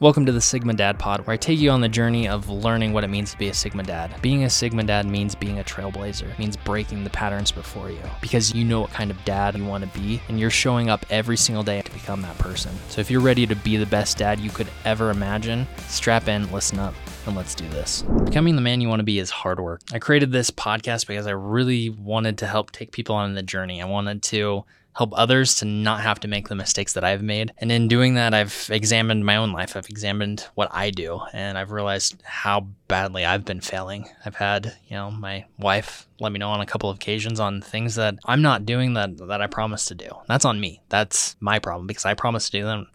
Welcome to the Sigma Dad Pod, where I take you on the journey of learning what it means to be a Sigma Dad. Being a Sigma Dad means being a trailblazer, it means breaking the patterns before you, because you know what kind of dad you want to be, and you're showing up every single day to become that person. So if you're ready to be the best dad you could ever imagine, strap in, listen up, and let's do this. Becoming the man you want to be is hard work. I created this podcast because I really wanted to help take people on the journey. I wanted to help others to not have to make the mistakes that I've made. And in doing that, I've examined my own life. I've examined what I do, and I've realized how badly I've been failing. I've had, you know, my wife let me know on a couple of occasions on things that I'm not doing that that I promised to do. That's on me. That's my problem because I promised to do them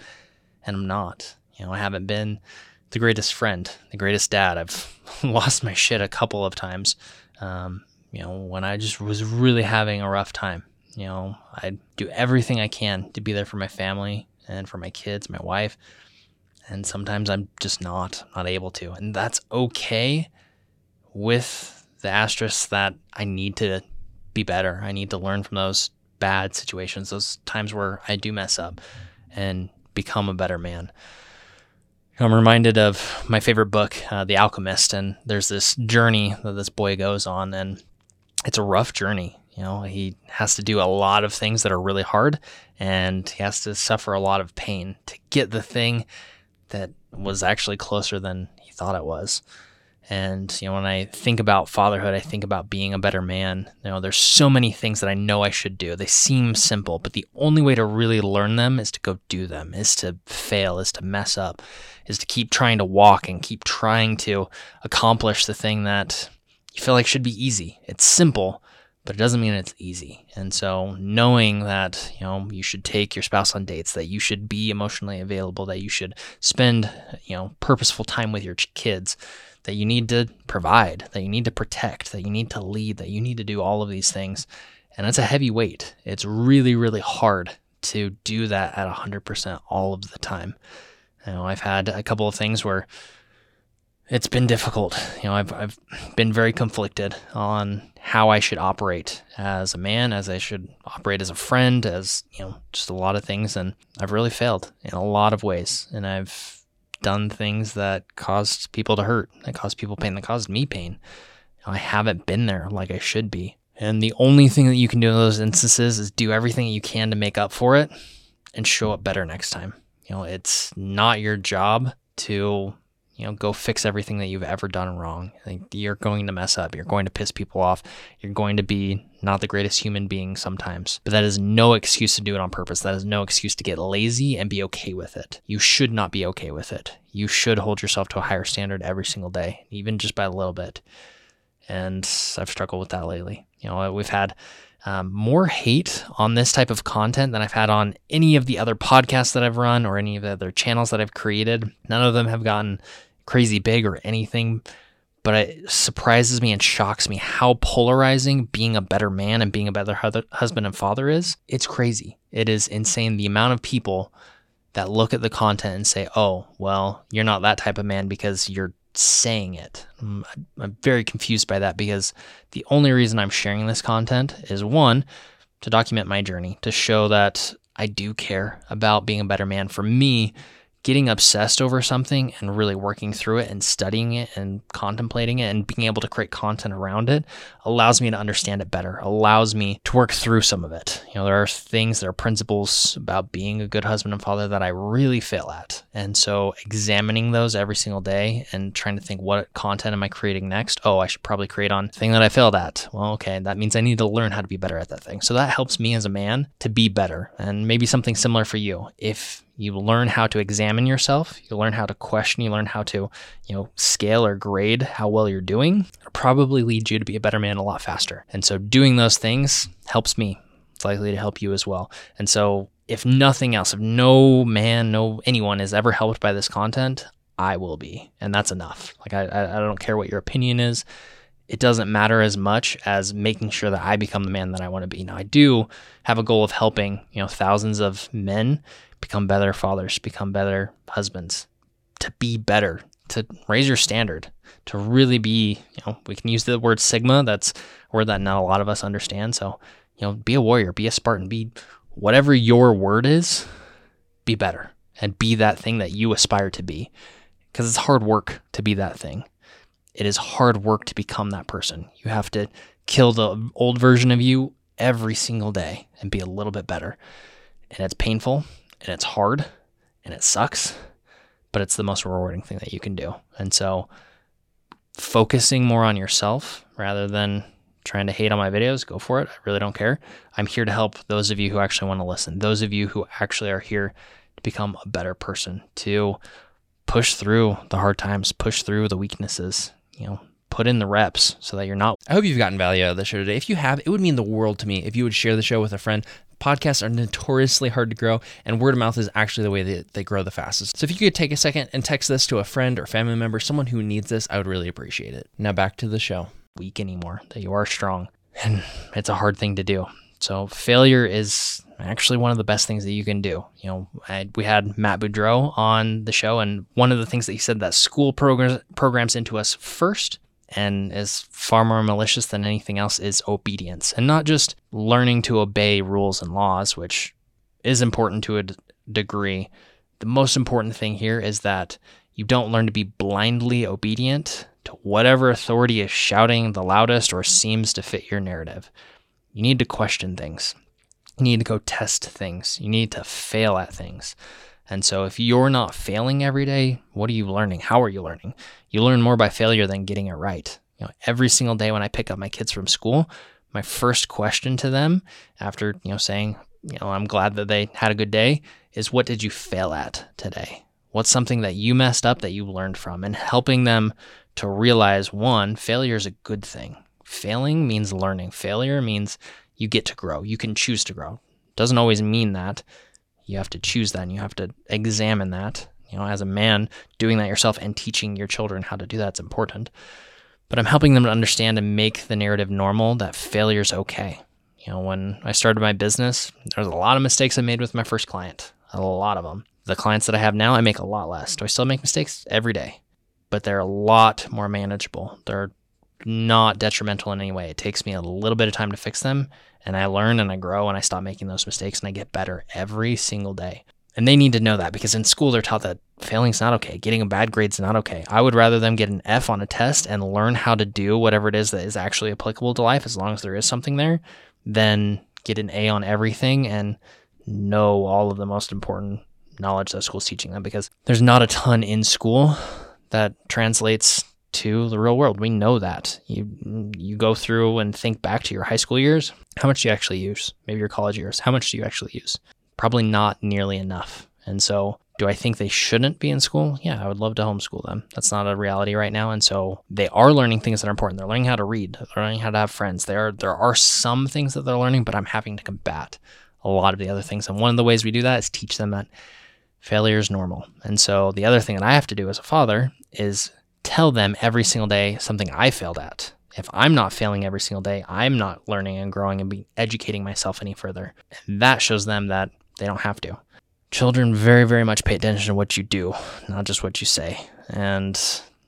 and I'm not. You know, I haven't been the greatest friend, the greatest dad. I've lost my shit a couple of times. Um, you know, when I just was really having a rough time. You know, I do everything I can to be there for my family and for my kids, my wife. And sometimes I'm just not, not able to. And that's okay with the asterisk that I need to be better. I need to learn from those bad situations, those times where I do mess up and become a better man. I'm reminded of my favorite book, uh, The Alchemist, and there's this journey that this boy goes on, and it's a rough journey. You know, he has to do a lot of things that are really hard and he has to suffer a lot of pain to get the thing that was actually closer than he thought it was. And, you know, when I think about fatherhood, I think about being a better man. You know, there's so many things that I know I should do. They seem simple, but the only way to really learn them is to go do them, is to fail, is to mess up, is to keep trying to walk and keep trying to accomplish the thing that you feel like should be easy. It's simple, but it doesn't mean it's easy. And so knowing that, you know, you should take your spouse on dates, that you should be emotionally available, that you should spend, you know, purposeful time with your kids, that you need to provide, that you need to protect, that you need to lead, that you need to do all of these things. And it's a heavy weight. It's really, really hard to do that at 100% all of the time. You know, I've had a couple of things where it's been difficult. You know, I've, I've been very conflicted on how I should operate as a man, as I should operate as a friend, as, you know, just a lot of things. And I've really failed in a lot of ways. And I've done things that caused people to hurt, that caused people pain, that caused me pain. I haven't been there like I should be. And the only thing that you can do in those instances is do everything you can to make up for it and show up better next time. You know, it's not your job to you know, go fix everything that you've ever done wrong. Like you're going to mess up. You're going to piss people off. You're going to be not the greatest human being sometimes. But that is no excuse to do it on purpose. That is no excuse to get lazy and be okay with it. You should not be okay with it. You should hold yourself to a higher standard every single day, even just by a little bit. And I've struggled with that lately. You know, we've had um, more hate on this type of content than I've had on any of the other podcasts that I've run or any of the other channels that I've created. None of them have gotten crazy big or anything, but it surprises me and shocks me how polarizing being a better man and being a better husband and father is. It's crazy. It is insane the amount of people that look at the content and say, oh, well, you're not that type of man because you're saying it. Mm, I'm, I'm very confused by that because the only reason I'm sharing this content is one, to document my journey, to show that I do care about being a better man for me getting obsessed over something and really working through it and studying it and contemplating it and being able to create content around it allows me to understand it better, allows me to work through some of it. You know, there are things, there are principles about being a good husband and father that I really fail at. And so examining those every single day and trying to think what content am I creating next? Oh, I should probably create on thing that I failed at. Well, okay, that means I need to learn how to be better at that thing. So that helps me as a man to be better. And maybe something similar for you. If you learn how to examine yourself. You learn how to question. You learn how to you know scale or grade how well you're doing. It'll probably lead you to be a better man a lot faster. And so doing those things helps me. It's likely to help you as well. And so if nothing else if no man no anyone is ever helped by this content i will be. And that's enough. Like i i don't care what your opinion is. It doesn't matter as much as making sure that I become the man that I want to be. Now, I do have a goal of helping, you know, thousands of men become better fathers, become better husbands, to be better, to raise your standard, to really be, you know, we can use the word Sigma. That's a word that not a lot of us understand. So, you know, be a warrior, be a Spartan, be whatever your word is, be better and be that thing that you aspire to be. Because it's hard work to be that thing. It is hard work to become that person. You have to kill the old version of you every single day and be a little bit better. And it's painful and it's hard and it sucks, but it's the most rewarding thing that you can do. And so, focusing more on yourself rather than trying to hate on my videos, go for it. I really don't care. I'm here to help those of you who actually want to listen, those of you who actually are here to become a better person, to push through the hard times, push through the weaknesses, you know, put in the reps so that you're not. I hope you've gotten value out of the show today. If you have, it would mean the world to me if you would share the show with a friend. Podcasts are notoriously hard to grow, and word of mouth is actually the way that they grow the fastest. So if you could take a second and text this to a friend or family member, someone who needs this, I would really appreciate it. Now back to the show. Weak anymore, that you are strong. And it's a hard thing to do. So failure is actually one of the best things that you can do. You know, I, we had Matt Beaudreau on the show, and one of the things that he said that school programs programs into us first and is far more malicious than anything else is obedience, and not just learning to obey rules and laws, which is important to a d- degree. The most important thing here is that you don't learn to be blindly obedient to whatever authority is shouting the loudest or seems to fit your narrative. You need to question things. You need to go test things. You need to fail at things. And so if you're not failing every day, what are you learning? How are you learning? You learn more by failure than getting it right. You know, every single day when I pick up my kids from school, my first question to them after, you know, saying, you know, I'm glad that they had a good day is what did you fail at today? What's something that you messed up that you learned from and helping them to realize one, failure is a good thing. Failing means learning. Failure means you get to grow. You can choose to grow. Doesn't always mean that. You have to choose that and you have to examine that. You know, as a man, doing that yourself and teaching your children how to do that's important. But I'm helping them to understand and make the narrative normal that failure is okay. You know, when I started my business, there was a lot of mistakes I made with my first client. A lot of them. The clients that I have now, I make a lot less. Do I still make mistakes every day? But they're a lot more manageable. They're not detrimental in any way. It takes me a little bit of time to fix them, and I learn and I grow and I stop making those mistakes and I get better every single day. And they need to know that because in school they're taught that failing's not okay, getting a bad grade's not okay. I would rather them get an F on a test and learn how to do whatever it is that is actually applicable to life as long as there is something there than get an A on everything and know all of the most important knowledge that school's teaching them because there's not a ton in school that translates to the real world. We know that. You you go through and think back to your high school years. How much do you actually use? Maybe your college years. How much do you actually use? Probably not nearly enough. And so, do I think they shouldn't be in school? Yeah, I would love to homeschool them. That's not a reality right now. And so, they are learning things that are important. They're learning how to read. They're learning how to have friends. There are there are some things that they're learning, but I'm having to combat a lot of the other things. And one of the ways we do that is teach them that failure is normal. And so, the other thing that I have to do as a father is tell them every single day something I failed at. If I'm not failing every single day, I'm not learning and growing and be educating myself any further. And that shows them that they don't have to. Children very, very much pay attention to what you do, not just what you say. And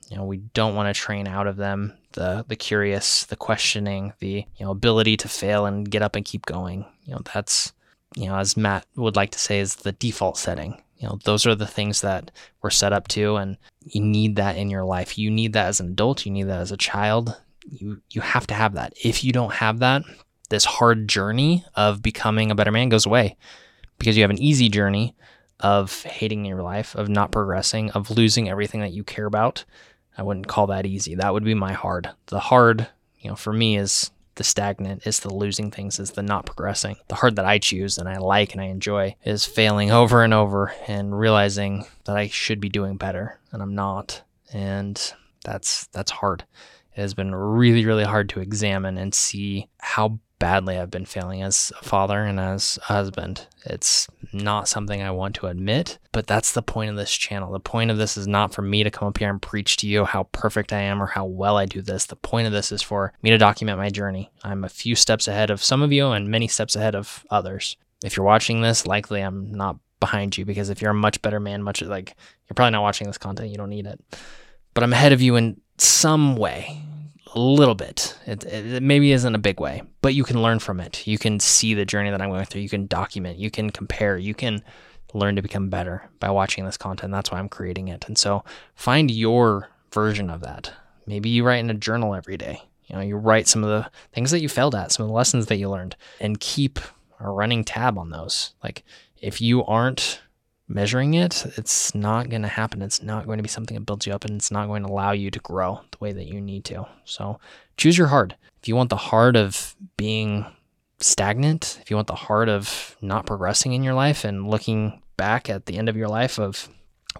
you know, we don't want to train out of them the the curious, the questioning, the you know ability to fail and get up and keep going. You know, that's you know, as Matt would like to say, is the default setting. You know, those are the things that we're set up to, and you need that in your life. You need that as an adult. You need that as a child. You you have to have that. If you don't have that, this hard journey of becoming a better man goes away because you have an easy journey of hating your life, of not progressing, of losing everything that you care about. I wouldn't call that easy. That would be my hard. The hard, you know, for me is the stagnant, is the losing things, is the not progressing. The hard that I choose and I like and I enjoy is failing over and over and realizing that I should be doing better and I'm not. And that's that's hard. It has been really, really hard to examine and see how badly I've been failing as a father and as a husband. It's not something I want to admit, but that's the point of this channel. The point of this is not for me to come up here and preach to you how perfect I am or how well I do this. The point of this is for me to document my journey. I'm a few steps ahead of some of you and many steps ahead of others. If you're watching this, likely I'm not behind you because if you're a much better man, much like you're probably not watching this content, you don't need it. But I'm ahead of you in some way a little bit. It, it, maybe isn't a big way, but you can learn from it. You can see the journey that I'm going through. You can document. You can compare. You can learn to become better by watching this content. That's why I'm creating it. And so find your version of that. Maybe you write in a journal every day. You know, you write some of the things that you failed at, some of the lessons that you learned, and keep a running tab on those. Like if you aren't measuring it, it's not going to happen. It's not going to be something that builds you up and it's not going to allow you to grow the way that you need to. So choose your hard. If you want the heart of being stagnant, if you want the heart of not progressing in your life and looking back at the end of your life of,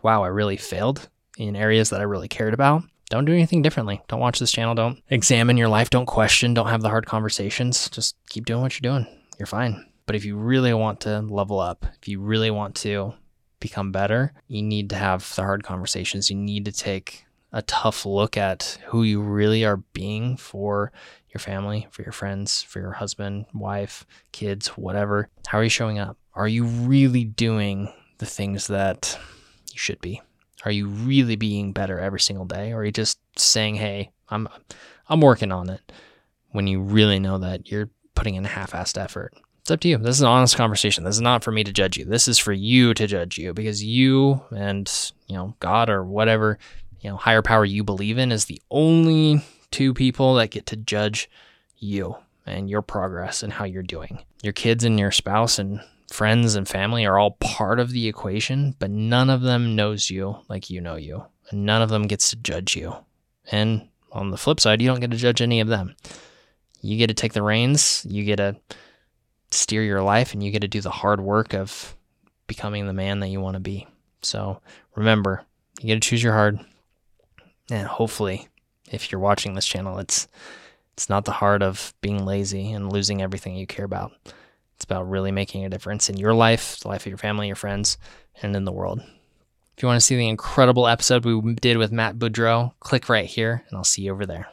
wow, I really failed in areas that I really cared about, don't do anything differently. Don't watch this channel. Don't examine your life. Don't question. Don't have the hard conversations. Just keep doing what you're doing. You're fine. But if you really want to level up, if you really want to become better, you need to have the hard conversations. You need to take a tough look at who you really are being for your family, for your friends, for your husband, wife, kids, whatever. How are you showing up? Are you really doing the things that you should be? Are you really being better every single day? Or are you just saying, "Hey, I'm I'm working on it," when you really know that you're putting in a half-assed effort? Up to you. This is an honest conversation. This is not for me to judge you. This is for you to judge you because you and, you know, God or whatever, you know, higher power you believe in is the only two people that get to judge you and your progress and how you're doing. Your kids and your spouse and friends and family are all part of the equation, but none of them knows you like you know you. And none of them gets to judge you. And on the flip side, you don't get to judge any of them. You get to take the reins, you get to steer your life and you get to do the hard work of becoming the man that you want to be. So remember, you get to choose your hard. And hopefully, if you're watching this channel, it's it's not the hard of being lazy and losing everything you care about. It's about really making a difference in your life, the life of your family, your friends, and in the world. If you want to see the incredible episode we did with Matt Beaudreau, click right here and I'll see you over there.